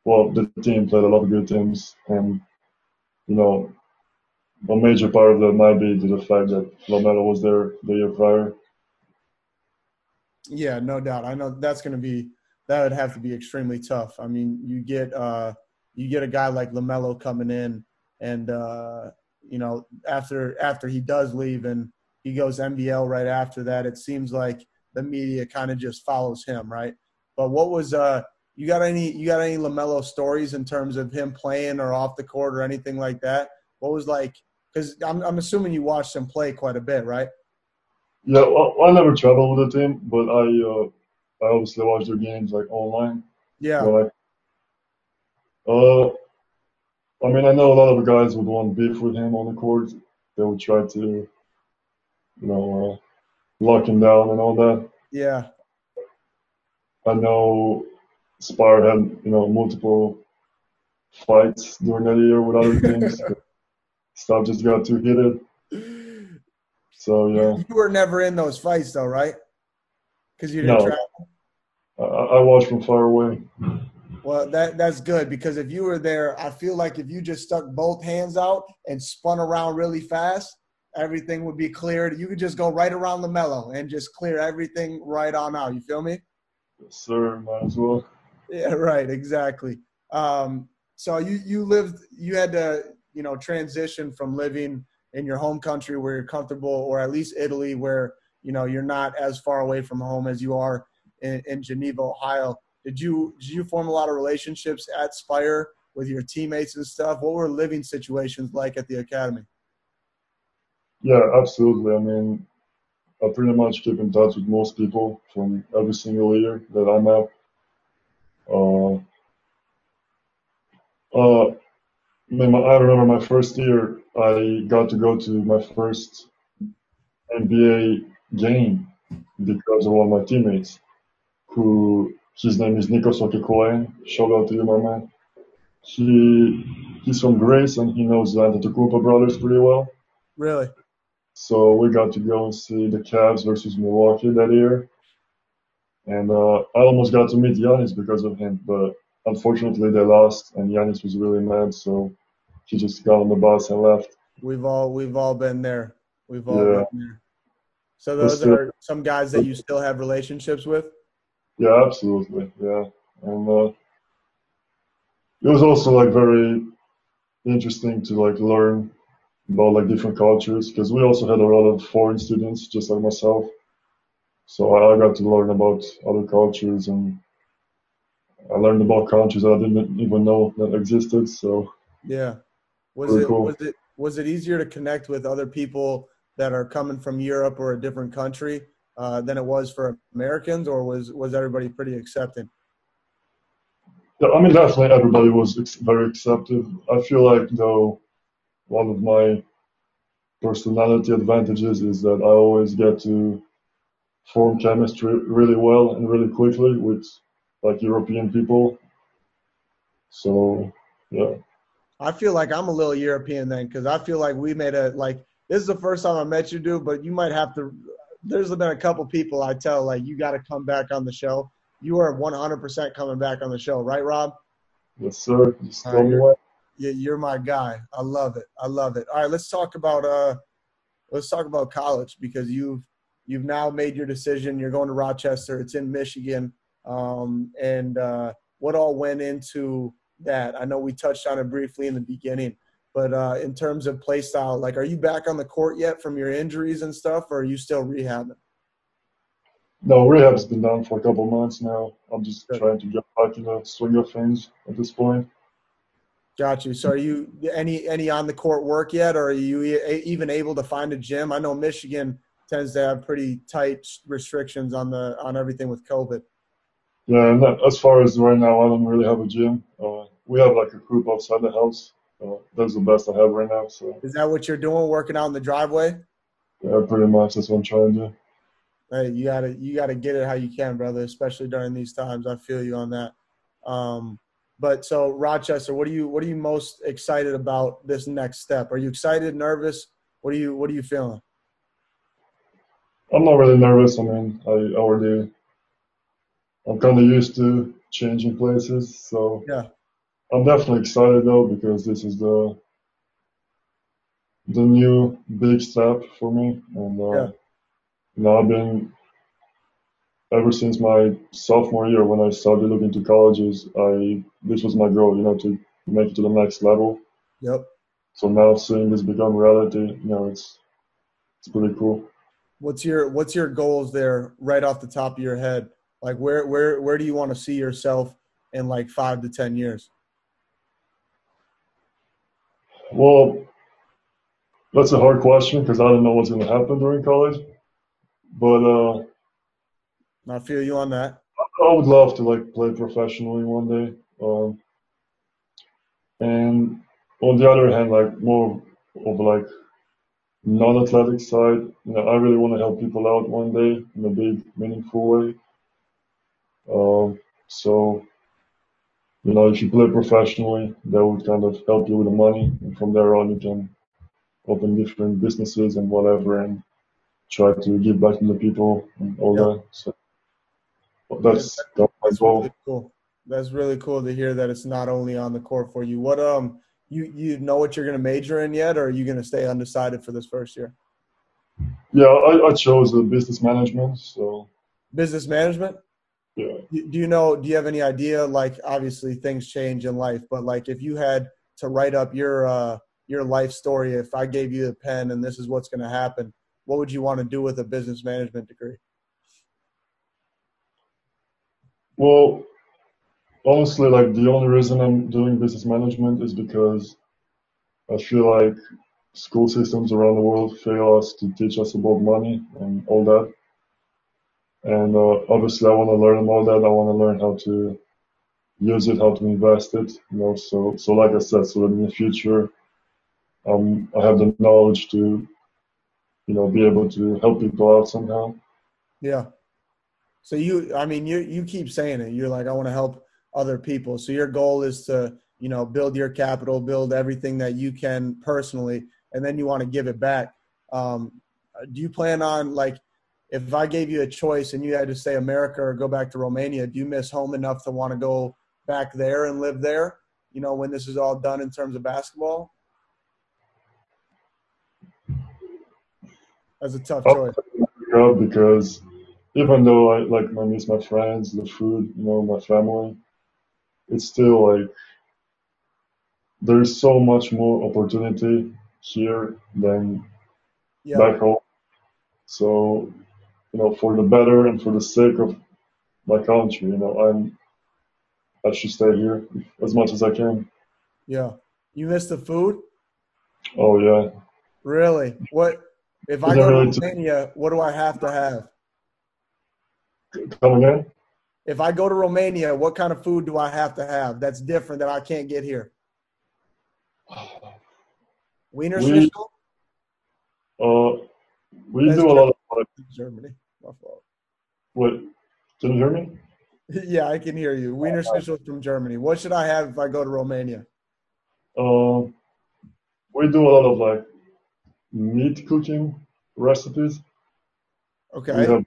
Speaker 2: well, the team played a lot of good teams. And, you know, a major part of that might be to the fact that Lamelo was there the year prior.
Speaker 1: yeah, no doubt. I know that's going to be that would have to be extremely tough. I mean, you get uh, you get a guy like Lamelo coming in, and uh, you know after after he does leave and he goes NBL right after that, it seems like the media kind of just follows him, right? But what was uh, you got any you got any Lamelo stories in terms of him playing or off the court or anything like that? What was like? Because I'm I'm assuming you watched him play quite a bit, right?
Speaker 2: Yeah, well, I never traveled with the team, but I uh, I obviously watch their games like online.
Speaker 1: Yeah,
Speaker 2: Right. Uh, I mean, I know a lot of guys would want beef with him on the court. They would try to, you know, uh, lock him down and all that.
Speaker 1: yeah.
Speaker 2: I know Spire had you know multiple fights during that year with other teams. Stuff just got too heated. So yeah.
Speaker 1: You were never in those fights though, right? Because you didn't
Speaker 2: No.
Speaker 1: travel.
Speaker 2: I, I watched from far away.
Speaker 1: Well, that that's good because if you were there, I feel like if you just stuck both hands out and spun around really fast, everything would be cleared. You could just go right around the mellow and just clear everything right on out. You feel me?
Speaker 2: Yes, sir, might as well.
Speaker 1: Yeah, right. Exactly. Um, so you you lived, you had to, you know, transition from living in your home country where you're comfortable, or at least Italy, where you know you're not as far away from home as you are in, in Geneva, Ohio. Did you did you form a lot of relationships at Spire with your teammates and stuff? What were living situations like at the academy?
Speaker 2: Yeah, absolutely. I mean, I pretty much keep in touch with most people from every single year that I'm at. Uh, uh, I, mean, I remember my first year, I got to go to my first NBA game because of of my teammates, who his name is Nikos Okikolen. Shout out to you, my man. He he's from Greece and he knows the Antetokounmpo brothers pretty well.
Speaker 1: Really?
Speaker 2: So we got to go and see the Cavs versus Milwaukee that year. And uh, I almost got to meet Giannis because of him, but unfortunately they lost, and Giannis was really mad, so he just got on the bus and left.
Speaker 1: We've all we've all been there. We've all
Speaker 2: Yeah.
Speaker 1: been there. So those are some guys that you still have relationships with.
Speaker 2: Yeah, absolutely. Yeah, and uh, it was also like very interesting to like learn about like different cultures because we also had a lot of foreign students, just like myself. So I got to learn about other cultures and I learned about countries I didn't even know that existed. So
Speaker 1: Yeah. Was it
Speaker 2: cool.
Speaker 1: was it was it easier to connect with other people that are coming from Europe or a different country uh, than it was for Americans, or was was everybody pretty accepting?
Speaker 2: yeah, I mean, definitely everybody was ex- very accepting. I feel like though one of my personality advantages is that I always get to form chemistry really well and really quickly with like European people. So yeah,
Speaker 1: I feel like I'm a little European then, because I feel like we made a like this is the first time I met you, dude. But you might have to. There's been a couple people I tell like you got to come back on the show. You are 100% coming back on the show, right, Rob?
Speaker 2: yes sir. Just
Speaker 1: All
Speaker 2: tell
Speaker 1: right,
Speaker 2: me what.
Speaker 1: Yeah, you're my guy. I love it. I love it. All right, let's talk about uh let's talk about college because you've you've now made your decision. You're going to Rochester. It's in Michigan. Um, and uh, what all went into that? I know we touched on it briefly in the beginning, but uh, in terms of play style, like, are you back on the court yet from your injuries and stuff, or are you still rehabbing?
Speaker 2: No, rehab's been done for a couple months now. I'm just
Speaker 1: Good.
Speaker 2: trying to get back in the swing of things at this point.
Speaker 1: Got you. So, are you any any on the court work yet, or are you even able to find a gym? I know Michigan tends to have pretty tight restrictions on the on everything with COVID.
Speaker 2: Yeah, and as far as right now, I don't really have a gym. Uh, we have like a group outside the house. Uh, that's the best I have right now. So
Speaker 1: Is that what you're doing, working out in the driveway?
Speaker 2: yeah, pretty much that's what I'm trying to do.
Speaker 1: Hey, you gotta you gotta get it how you can, brother. Especially during these times, I feel you on that. Um, but so Rochester, what are you what are you most excited about this next step? Are you excited, nervous? What are you what are you feeling?
Speaker 2: I'm not really nervous. I mean, I already, I'm kind of used to changing places. So
Speaker 1: Yeah.
Speaker 2: I'm definitely excited though because this is the the new big step for me. And uh,
Speaker 1: Yeah.
Speaker 2: you know, I've been ever since my sophomore year when I started looking to colleges. I this was my goal, you know, to make it to the next level.
Speaker 1: Yep.
Speaker 2: So now seeing this become reality, you know, it's it's pretty cool.
Speaker 1: What's your what's your goals there right off the top of your head? Like where where where do you want to see yourself in like five to ten years?
Speaker 2: Well, that's a hard question because I don't know what's going to happen during college. But uh,
Speaker 1: I feel you on that.
Speaker 2: I would love to like play professionally one day. Um, and on the other hand, like more of like non-athletic side, you know, I really want to help people out one day in a big, meaningful way. Um, so, you know, if you play professionally, that would kind of help you with the money, and from there on, you can open different businesses and whatever, and try to give back to the people and all
Speaker 1: Yeah.
Speaker 2: that. So that's That's goal.
Speaker 1: really cool. That's really cool to hear that it's not only on the court for you. What um you you know what you're gonna major in yet, or are you gonna stay undecided for this first year?
Speaker 2: Yeah, I, I chose business management, so
Speaker 1: Business management.
Speaker 2: Yeah.
Speaker 1: Do do you know? Do you have any idea? Like, obviously, things change in life, but like, if you had to write up your uh, your life story, if I gave you a pen and this is what's going to happen, what would you want to do with a business management degree?
Speaker 2: Well, honestly, like the only reason I'm doing business management is because I feel like school systems around the world fail us to teach us about money and all that. And uh, obviously, I want to learn all that. I want to learn how to use it, how to invest it. You know, so so like I said, so in the future, um, I have the knowledge to, you know, be able to help people out somehow.
Speaker 1: Yeah. So you, I mean, you you keep saying it. You're like, I want to help other people. So your goal is to, you know, build your capital, build everything that you can personally, and then you want to give it back. Um, do you plan on like, if I gave you a choice and you had to say America or go back to Romania, do you miss home enough to want to go back there and live there? You know, when this is all done in terms of basketball. That's a tough choice.
Speaker 2: up because even though I like I miss my friends, the food, you know, my family, it's still like there's so much more opportunity here than
Speaker 1: Yeah.
Speaker 2: back home. So, you know, for the better and for the sake of my country, you know, I'm I should stay here as much as I can.
Speaker 1: Yeah. You miss the food?
Speaker 2: Oh yeah.
Speaker 1: Really? What if I go to Romania, what do I have to have?
Speaker 2: Come again?
Speaker 1: If I go to Romania, what kind of food do I have to have that's different that I can't get here? Wiener
Speaker 2: We-
Speaker 1: schnitzel?
Speaker 2: Uh we
Speaker 1: That's
Speaker 2: do a lot of
Speaker 1: Germany. My fault.
Speaker 2: what can you hear me?
Speaker 1: yeah, I can hear you. Wiener schnitzel from Germany. What should I have if I go to Romania?
Speaker 2: Um, we do a lot of like meat cooking recipes.
Speaker 1: Okay.
Speaker 2: Have,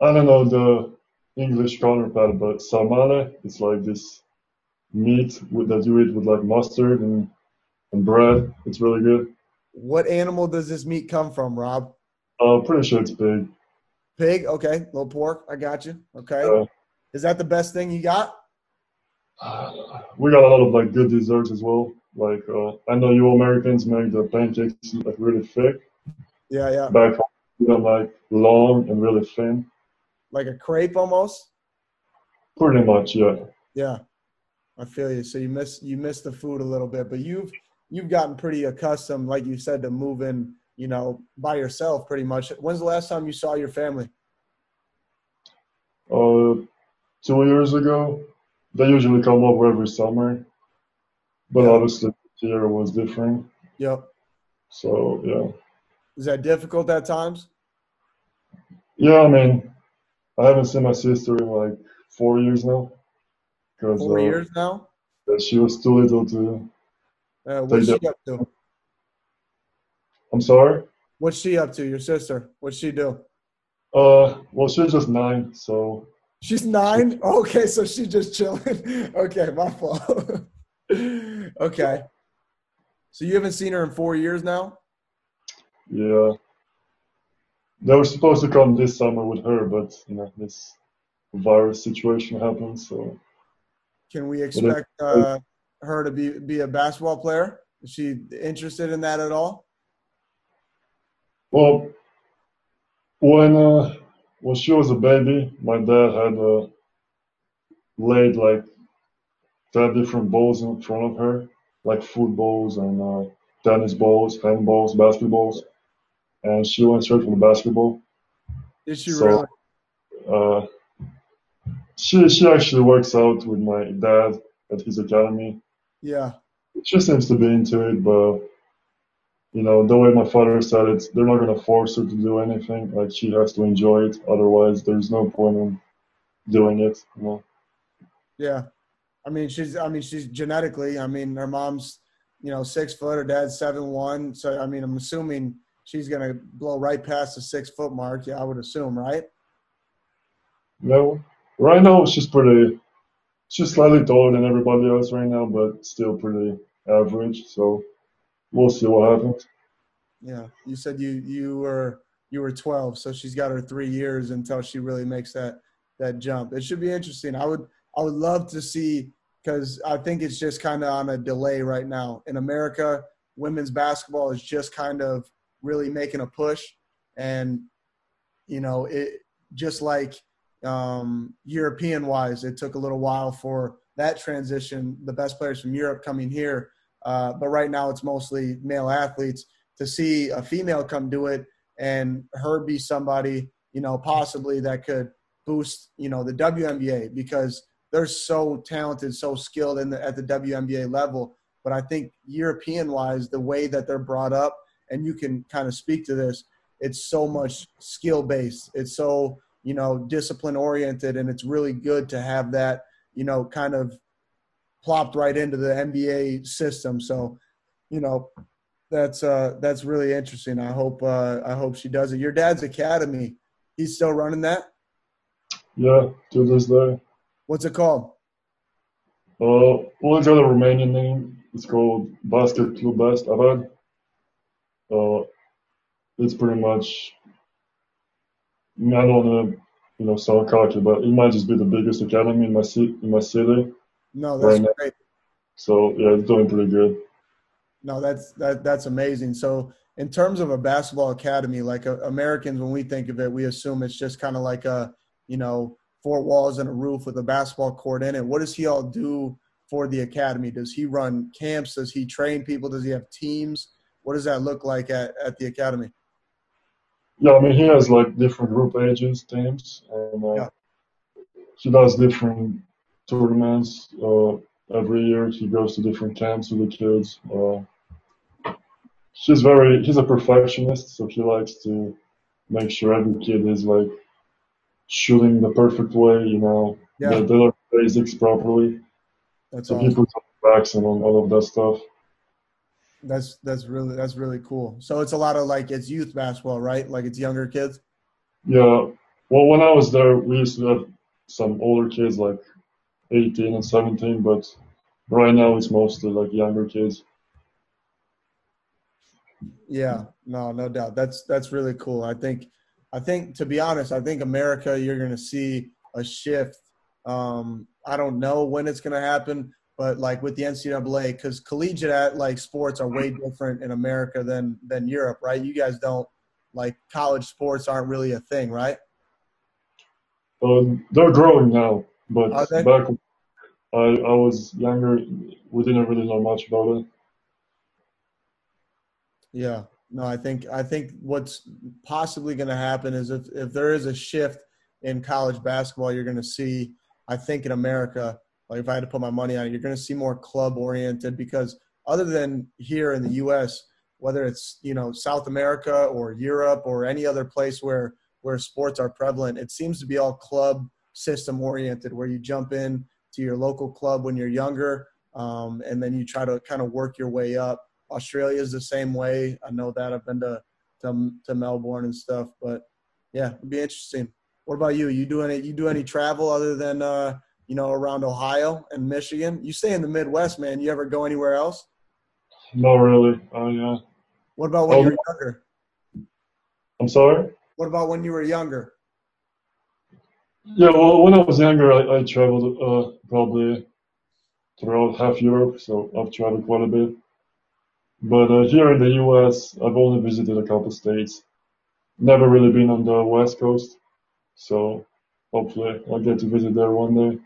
Speaker 2: I don't know the English counterpart, but salmane. It's like this meat with, that you eat with like mustard and, and bread. It's really good.
Speaker 1: What animal does this meat come from, Rob?
Speaker 2: Uh, pretty sure it's pig.
Speaker 1: Pig? Okay. Little pork. I got you. Okay.
Speaker 2: Yeah.
Speaker 1: Is that the best thing you got?
Speaker 2: We got a lot of like good desserts as well. Like uh, I know you Americans make the pancakes like really thick.
Speaker 1: Yeah, yeah.
Speaker 2: Back home, we them like long and really thin.
Speaker 1: Like a crepe almost?
Speaker 2: Pretty much, yeah.
Speaker 1: Yeah, I feel you. So you miss you miss the food a little bit, but you've you've gotten pretty accustomed, like you said, to moving. You know, by yourself, pretty much. When's the last time you saw your family?
Speaker 2: Uh, two years ago, they usually come over every summer, but
Speaker 1: Yeah.
Speaker 2: obviously this year was different.
Speaker 1: Yep.
Speaker 2: So yeah,
Speaker 1: Is that difficult at times?
Speaker 2: yeah. I mean, I haven't seen my sister in like four years now because
Speaker 1: Four
Speaker 2: uh,
Speaker 1: years now.
Speaker 2: Yeah, she was too little to.
Speaker 1: Uh, what's she up to?
Speaker 2: I'm sorry.
Speaker 1: What's she up to? Your sister? What's she do?
Speaker 2: Uh, well, she's just nine, so
Speaker 1: She's nine. Okay, so she's just chilling. okay, my fault. okay. So you haven't seen her in four years now.
Speaker 2: yeah. They were supposed to come this summer with her, but you know this virus situation happened, so
Speaker 1: Can we expect uh, her to be be a basketball player? Is she interested in that at all?
Speaker 2: Well, when uh, when she was a baby, my dad had uh, laid like ten different balls in front of her, like footballs and uh, tennis balls, handballs, basketballs, and she went straight for the basketball.
Speaker 1: Is she
Speaker 2: So-
Speaker 1: really?
Speaker 2: Uh, she she actually works out with my dad at his academy.
Speaker 1: Yeah.
Speaker 2: She seems to be into it, but you know the way my father said it, they're not gonna force her to do anything. Like she has to enjoy it. Otherwise, there's no point in doing it. You know?
Speaker 1: Yeah, I mean she's I mean she's genetically. I mean her mom's you know six foot, her dad's seven one. So I mean I'm assuming she's gonna blow right past the six foot mark. Yeah, I would assume, right?
Speaker 2: No, right now she's pretty. She's slightly taller than everybody else right now, but still pretty average. So we'll see what happens.
Speaker 1: Yeah, you said you you were you were 12, so she's got her three years until she really makes that that jump. It should be interesting. I would I would love to see because I think it's just kind of on a delay right now in America. Women's basketball is just kind of really making a push, and you know it just like um, European wise, it took a little while for that transition. The best players from Europe coming here, uh, but right now it's mostly male athletes. To see a female come do it and her be somebody, you know, possibly that could boost, you know, the WNBA because they're so talented, so skilled in the, at the WNBA level. But I think European wise, the way that they're brought up, and you can kind of speak to this, it's so much skill based. It's so, you know, discipline oriented, and it's really good to have that, you know, kind of plopped right into the NBA system. So, you know, that's uh that's really interesting. I hope uh I hope she does it. Your dad's academy, he's still running that?
Speaker 2: Yeah, to this day.
Speaker 1: What's it called?
Speaker 2: Uh well it's got a Romanian name. It's called Basket Club Best Avad. Uh it's pretty much I don't wanna you know sound cocky, but it might just be the biggest academy in my city in my city.
Speaker 1: No, that's right great.
Speaker 2: So yeah, it's doing pretty good.
Speaker 1: No, that's that that's amazing. So in terms of a basketball academy, like uh, Americans, when we think of it, we assume it's just kind of like a you know four walls and a roof with a basketball court in it. What does he all do for the academy? Does he run camps? Does he train people? Does he have teams? What does that look like at, at the academy?
Speaker 2: Yeah, I mean he has like different group ages, teams, and uh, yeah. he does different tournaments uh, every year. He goes to different camps with the kids. Uh, he's very he's a perfectionist, so he likes to make sure every kid is like shooting the perfect way, you know, yeah. they, they learn basics properly.
Speaker 1: That's
Speaker 2: so
Speaker 1: awesome.
Speaker 2: people backs and all of that stuff.
Speaker 1: That's that's really that's really cool. So it's a lot of like it's youth basketball, right? Like it's younger kids.
Speaker 2: Yeah. Well, when I was there, we used to have some older kids, like 18 and 17, but right now it's mostly like younger kids.
Speaker 1: Yeah, no, no doubt. That's that's really cool. I think, I think to be honest, I think America, you're going to see a shift. Um, I don't know when it's going to happen, but like with the NCAA, because collegiate like sports are way different in America than than Europe, right? You guys don't like college sports aren't really a thing, right?
Speaker 2: Um, they're growing now, but back I I was younger, we didn't really know much about it.
Speaker 1: Yeah, no, I think I think what's possibly going to happen is if if there is a shift in college basketball, you're going to see. I think in America, like if I had to put my money on it, you're going to see more club oriented because other than here in the U.S., whether it's you know South America or Europe or any other place where where sports are prevalent, it seems to be all club system oriented, where you jump in to your local club when you're younger, um, and then you try to kind of work your way up. Australia is the same way. I know that I've been to, to to, Melbourne and stuff, but yeah, it'd be interesting. What about you? You do any you do any travel other than uh, you know around Ohio and Michigan? You stay in the Midwest, man. You ever go anywhere else?
Speaker 2: Not really. Oh uh, yeah.
Speaker 1: What about when oh, you were younger?
Speaker 2: I'm sorry.
Speaker 1: What about when you were younger?
Speaker 2: Yeah, well, when I was younger, I, I traveled uh, probably throughout half Europe, so I've traveled quite a bit. But uh, here in the U.S., I've only visited a couple states. Never really been on the West Coast, so hopefully I'll get to visit there one day.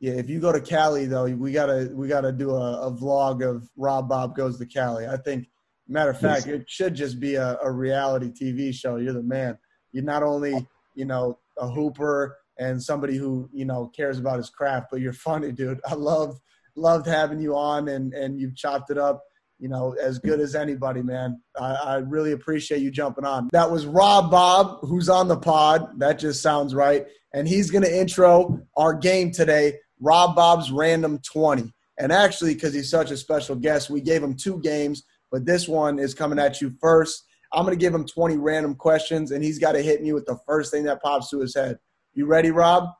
Speaker 1: Yeah, if you go to Cali though, we gotta we gotta do a, a vlog of Rob Bob goes to Cali. I think, matter of fact, yes. it should just be a, a reality TV show. You're the man. You not only you know a hooper and somebody who you know cares about his craft. But you're funny, dude. I love loved having you on, and and you've chopped it up. You know, as good as anybody, man. I, I really appreciate you jumping on. That was Rob Bob, who's on the pod. That just sounds right. and he's to intro our game today, Rob Bob's Random 20. And actually, because he's such a special guest, we gave him two games, but this one is coming at you first. I'm going to give him 20 random questions, and he's got to hit me with the first thing that pops to his head. You ready, Rob?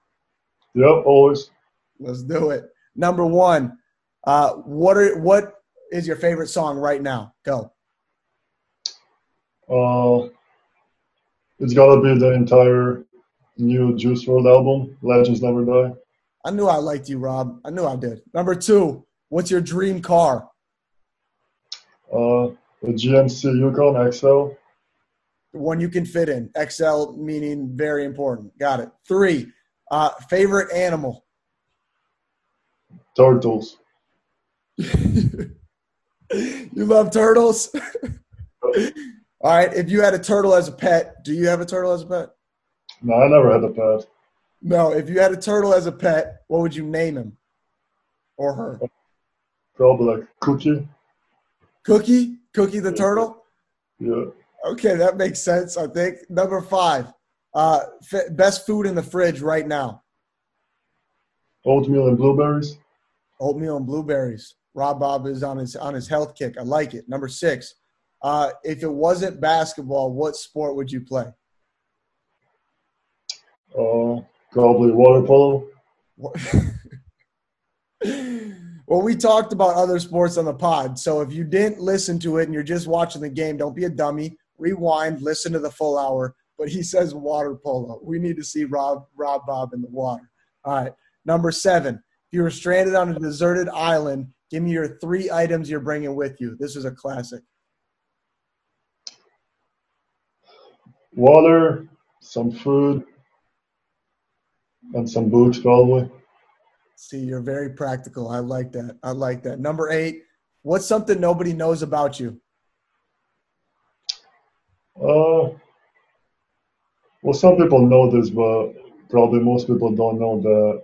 Speaker 2: Yep, always.
Speaker 1: Let's do it. Number one, uh, what are what is your favorite song right now? Go.
Speaker 2: Uh, it's gotta be the entire new Juice WRLD album, Legends Never Die.
Speaker 1: I knew I liked you, Rob. I knew I did. Number two, what's your dream car?
Speaker 2: Uh, the GMC Yukon XL.
Speaker 1: The one you can fit in. XL meaning very important. Got it. Three, uh, favorite animal?
Speaker 2: Turtles.
Speaker 1: you love turtles? All right. If you had a turtle as a pet, do you have a turtle as a pet?
Speaker 2: No, I never had a pet.
Speaker 1: No. If you had a turtle as a pet, what would you name him or her?
Speaker 2: Probably like Cookie.
Speaker 1: Cookie? Cookie the
Speaker 2: Yeah.
Speaker 1: turtle?
Speaker 2: Yeah.
Speaker 1: Okay, that makes sense, I think. Number five, uh, f- best food in the fridge right now
Speaker 2: Oatmeal and blueberries.
Speaker 1: oatmeal and blueberries. Rob Bob is on his on his health kick. I like it. Number six, uh, if it wasn't basketball, what sport would you play?
Speaker 2: Uh, probably water polo.
Speaker 1: Well, we talked about other sports on the pod. So if you didn't listen to it and you're just watching the game, don't be a dummy. Rewind, listen to the full hour. But he says water polo. We need to see Rob Rob Bob in the water. All right. Number seven. If you were stranded on a deserted island, give me your three items you're bringing with you. This is a classic.
Speaker 2: Water, some food, and some books probably.
Speaker 1: See, you're very practical. I like that. I like that. Number eight. What's something nobody knows about you?
Speaker 2: Uh, well, some people know this, but probably most people don't know that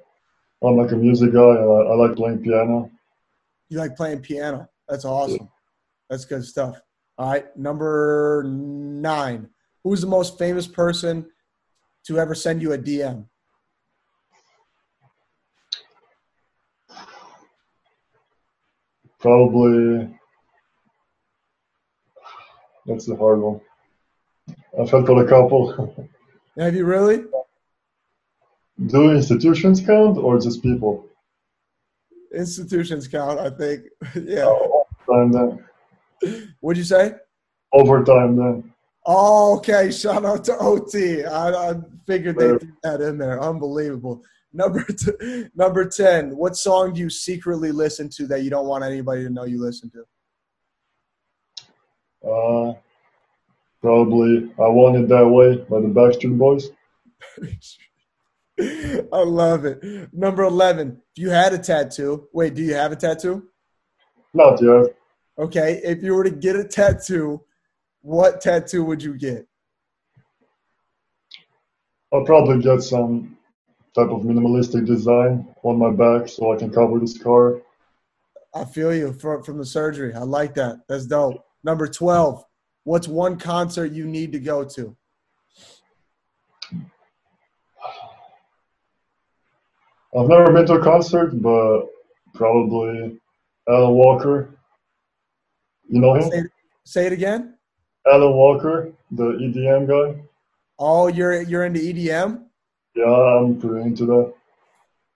Speaker 2: I'm like a music guy. I, I like playing piano.
Speaker 1: You like playing piano. That's awesome. That's good stuff. All right. Number nine. Who's the most famous person to ever send you a DM?
Speaker 2: Probably that's the hard one. I've had got a couple.
Speaker 1: Have you really?
Speaker 2: Do institutions count or just people?
Speaker 1: Institutions count, I think. yeah.
Speaker 2: Oh, overtime then.
Speaker 1: What'd you say?
Speaker 2: Overtime then.
Speaker 1: Oh, okay. Shout out to OT. I, I figured they threw that in there. Unbelievable. Number t- number ten. What song do you secretly listen to that you don't want anybody to know you listen to?
Speaker 2: Uh, probably I Want It That Way by the Backstreet Boys.
Speaker 1: I love it. Number eleven. If you had a tattoo, wait, do you have a tattoo?
Speaker 2: Not yet.
Speaker 1: Okay. If you were to get a tattoo, what tattoo would you get?
Speaker 2: I'll probably get some type of minimalistic design on my back so I can cover the scar.
Speaker 1: I feel you from from the surgery. I like that. That's dope. Number twelve. What's one concert you need to go to?
Speaker 2: I've never been to a concert, but probably Alan Walker. You know
Speaker 1: Say
Speaker 2: him?
Speaker 1: it, say it again.
Speaker 2: Alan Walker, the EDM guy.
Speaker 1: Oh, you're you're into EDM,
Speaker 2: Yeah, I'm pretty into that.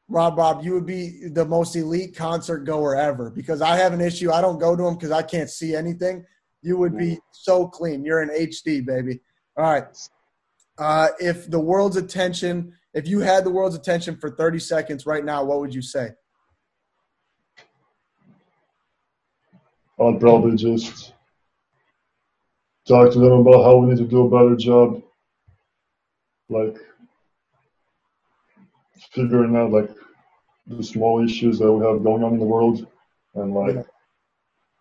Speaker 1: Rob. Bob, you would be the most elite concert goer ever because I have an issue. I don't go to them because I can't see anything. You would be so clean. You're in HD, baby. All right. Uh, if the world's attention, if you had the world's attention for 30 seconds right now, what would you say?
Speaker 2: I'd probably just talk to them about how we need to do a better job, like figuring out like the small issues that we have going on in the world, and like
Speaker 1: Yeah.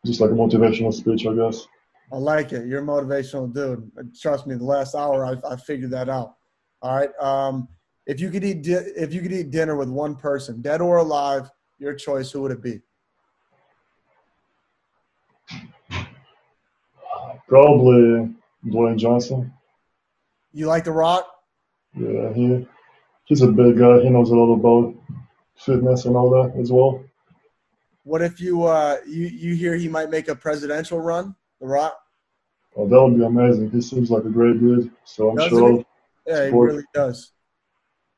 Speaker 2: just like a motivational speech, I guess.
Speaker 1: I like it. You're a motivational dude. Trust me, the last hour I, I figured that out. All right. Um, if you could eat di- if you could eat dinner with one person, dead or alive, your choice, who would it be?
Speaker 2: Probably Dwayne Johnson.
Speaker 1: You like The Rock?
Speaker 2: Yeah, he he's a big guy. He knows a lot about fitness and all that as well.
Speaker 1: What if you uh you you hear he might make a presidential run? The Rock.
Speaker 2: Oh, that would be amazing. He seems like a great dude. So I'm
Speaker 1: Doesn't
Speaker 2: sure.
Speaker 1: Yeah, he really does.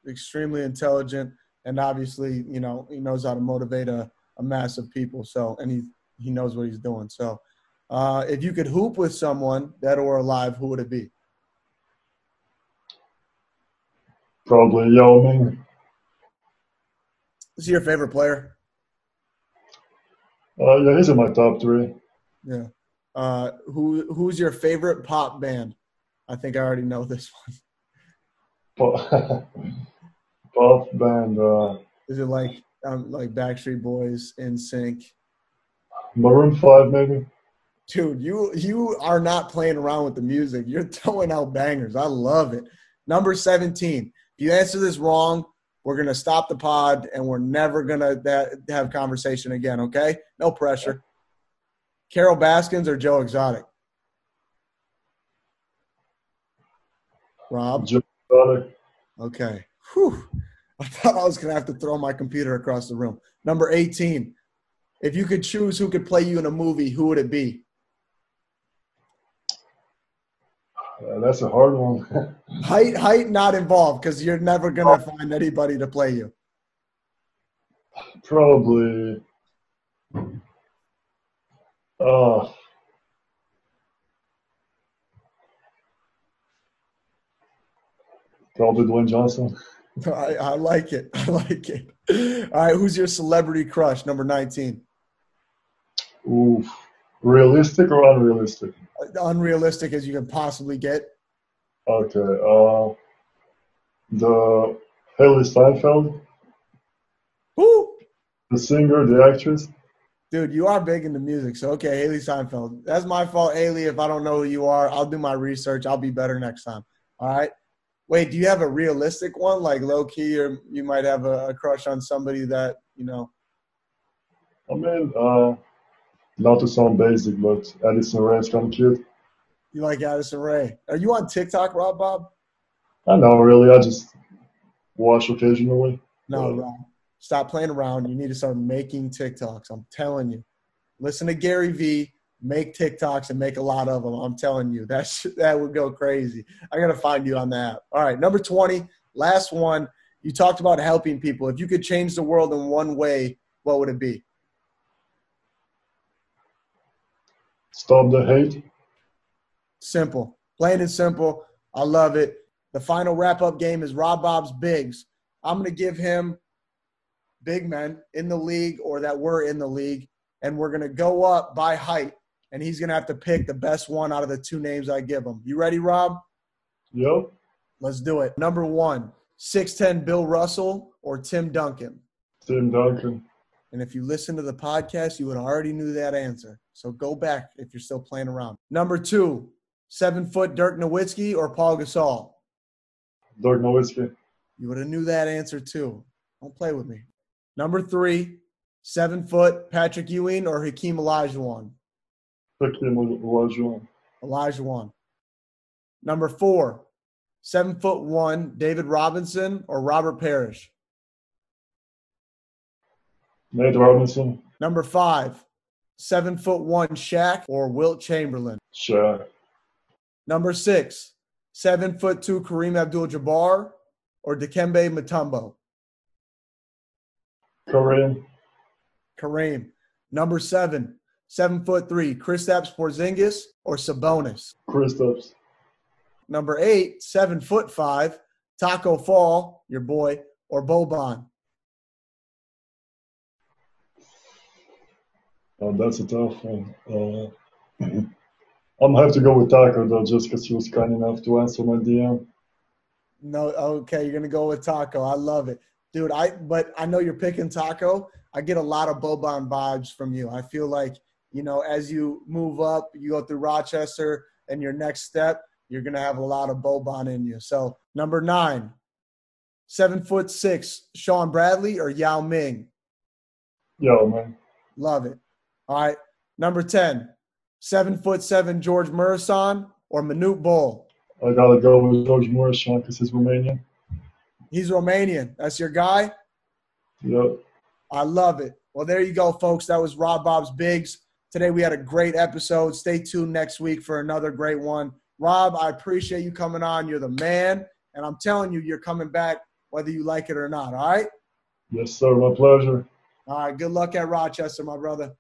Speaker 1: Extremely intelligent, and obviously, you know, he knows how to motivate a, a mass of people. So, and he he knows what he's doing. So, uh, if you could hoop with someone dead or alive, who would it be?
Speaker 2: Probably Yao Ming.
Speaker 1: Is he your favorite player?
Speaker 2: Uh, yeah, he's in my top three.
Speaker 1: Yeah. Uh, who who's your favorite pop band? I think I already know this one.
Speaker 2: Pop, pop band. Uh,
Speaker 1: Is it like um, like Backstreet Boys, NSYNC?
Speaker 2: Maroon Five, maybe.
Speaker 1: Dude, you you are not playing around with the music. You're throwing out bangers. I love it. Number 17. If you answer this wrong, we're gonna stop the pod and we're never gonna that, have conversation again. Okay? No pressure. Carole Baskins or Joe Exotic? Rob.
Speaker 2: Joe Exotic.
Speaker 1: Okay. Whew. I thought I was going to have to throw my computer across the room. Number 18. If you could choose who could play you in a movie, who would it be?
Speaker 2: Uh, that's a hard one.
Speaker 1: Height, height not involved because you're never going to find anybody to play you.
Speaker 2: Probably. Uh, probably Dwayne Johnson.
Speaker 1: I, I like it. I like it. All right. Who's your celebrity crush? Number 19.
Speaker 2: Ooh, realistic or unrealistic?
Speaker 1: Unrealistic as you can possibly get.
Speaker 2: Okay. Uh, the Hailee Steinfeld,
Speaker 1: Who?
Speaker 2: the singer, the actress.
Speaker 1: Dude, you are big into music. So, okay, Haley Seinfeld. That's my fault, Haley. If I don't know who you are, I'll do my research. I'll be better next time. All right. Wait, do you have a realistic one, like low key, or you might have a, a crush on somebody that you know?
Speaker 2: I mean, uh, not to sound basic, but Addison Rae is kind of cute.
Speaker 1: You like Addison Rae? Are you on TikTok, Rob Bob?
Speaker 2: I know, really. I just watch occasionally.
Speaker 1: No,
Speaker 2: Yeah.
Speaker 1: Rob. Stop playing around. You need to start making TikToks. I'm telling you. Listen to Gary Vee. Make TikToks and make a lot of them. I'm telling you, that sh- that would go crazy. I gotta find you on that. All right, number twenty, last one. You talked about helping people. If you could change the world in one way, what would it be?
Speaker 2: Stop the hate.
Speaker 1: Simple, plain and simple. I love it. The final wrap up game is Rob Bob's Bigs. I'm going to give him big men in the league or that were in the league, and we're going to go up by height, and he's going to have to pick the best one out of the two names I give him. You ready, Rob?
Speaker 2: Yep.
Speaker 1: Let's do it. Number one, 6'10 Bill Russell or Tim Duncan.
Speaker 2: Tim Duncan.
Speaker 1: And if you listen to the podcast, you would already knew that answer. So go back if you're still playing around. Number two, seven foot Dirk Nowitzki or Paul Gasol.
Speaker 2: Dirk Nowitzki.
Speaker 1: You would have knew that answer too. Don't play with me. Number three, seven foot Patrick Ewing or Hakeem Olajuwon.
Speaker 2: Hakeem Olajuwon.
Speaker 1: Olajuwon. Number four, seven foot one David Robinson or Robert Parish.
Speaker 2: Nate Robinson.
Speaker 1: Number five, seven foot one Shaq or Wilt Chamberlain.
Speaker 2: Shaq.
Speaker 1: Number six, seven foot two Kareem Abdul-Jabbar or Dikembe Mutombo.
Speaker 2: Kareem.
Speaker 1: Kareem. Number seven, seven foot three Kristaps Porzingis or Sabonis.
Speaker 2: Kristaps.
Speaker 1: Number eight, seven foot five Tacko Fall, your boy, or Boban.
Speaker 2: Oh, that's a tough one. Uh, I'm gonna have to go with Tacko though, just because he was kind enough to answer my DM.
Speaker 1: No, okay, you're gonna go with Tacko. I love it, dude. I but I know you're picking Tacko. I get a lot of Boban vibes from you. I feel like you know, as you move up, you go through Rochester, and your next step, you're gonna have a lot of Boban in you. So number nine, seven foot six, Shawn Bradley or Yao Ming.
Speaker 2: Yo, man.
Speaker 1: Love it. All right, number ten, seven foot seven, George Muresan or Manute Bol.
Speaker 2: Oh, I gotta go with George Muresan because he's Romanian.
Speaker 1: He's Romanian. That's your guy?
Speaker 2: Yep.
Speaker 1: I love it. Well, there you go, folks. That was Rob Bob's Bigs. Today we had a great episode. Stay tuned next week for another great one. Rob, I appreciate you coming on. You're the man. And I'm telling you, you're coming back whether you like it or not. All right?
Speaker 2: Yes, sir. My pleasure.
Speaker 1: All right. Good luck at Rochester, my brother.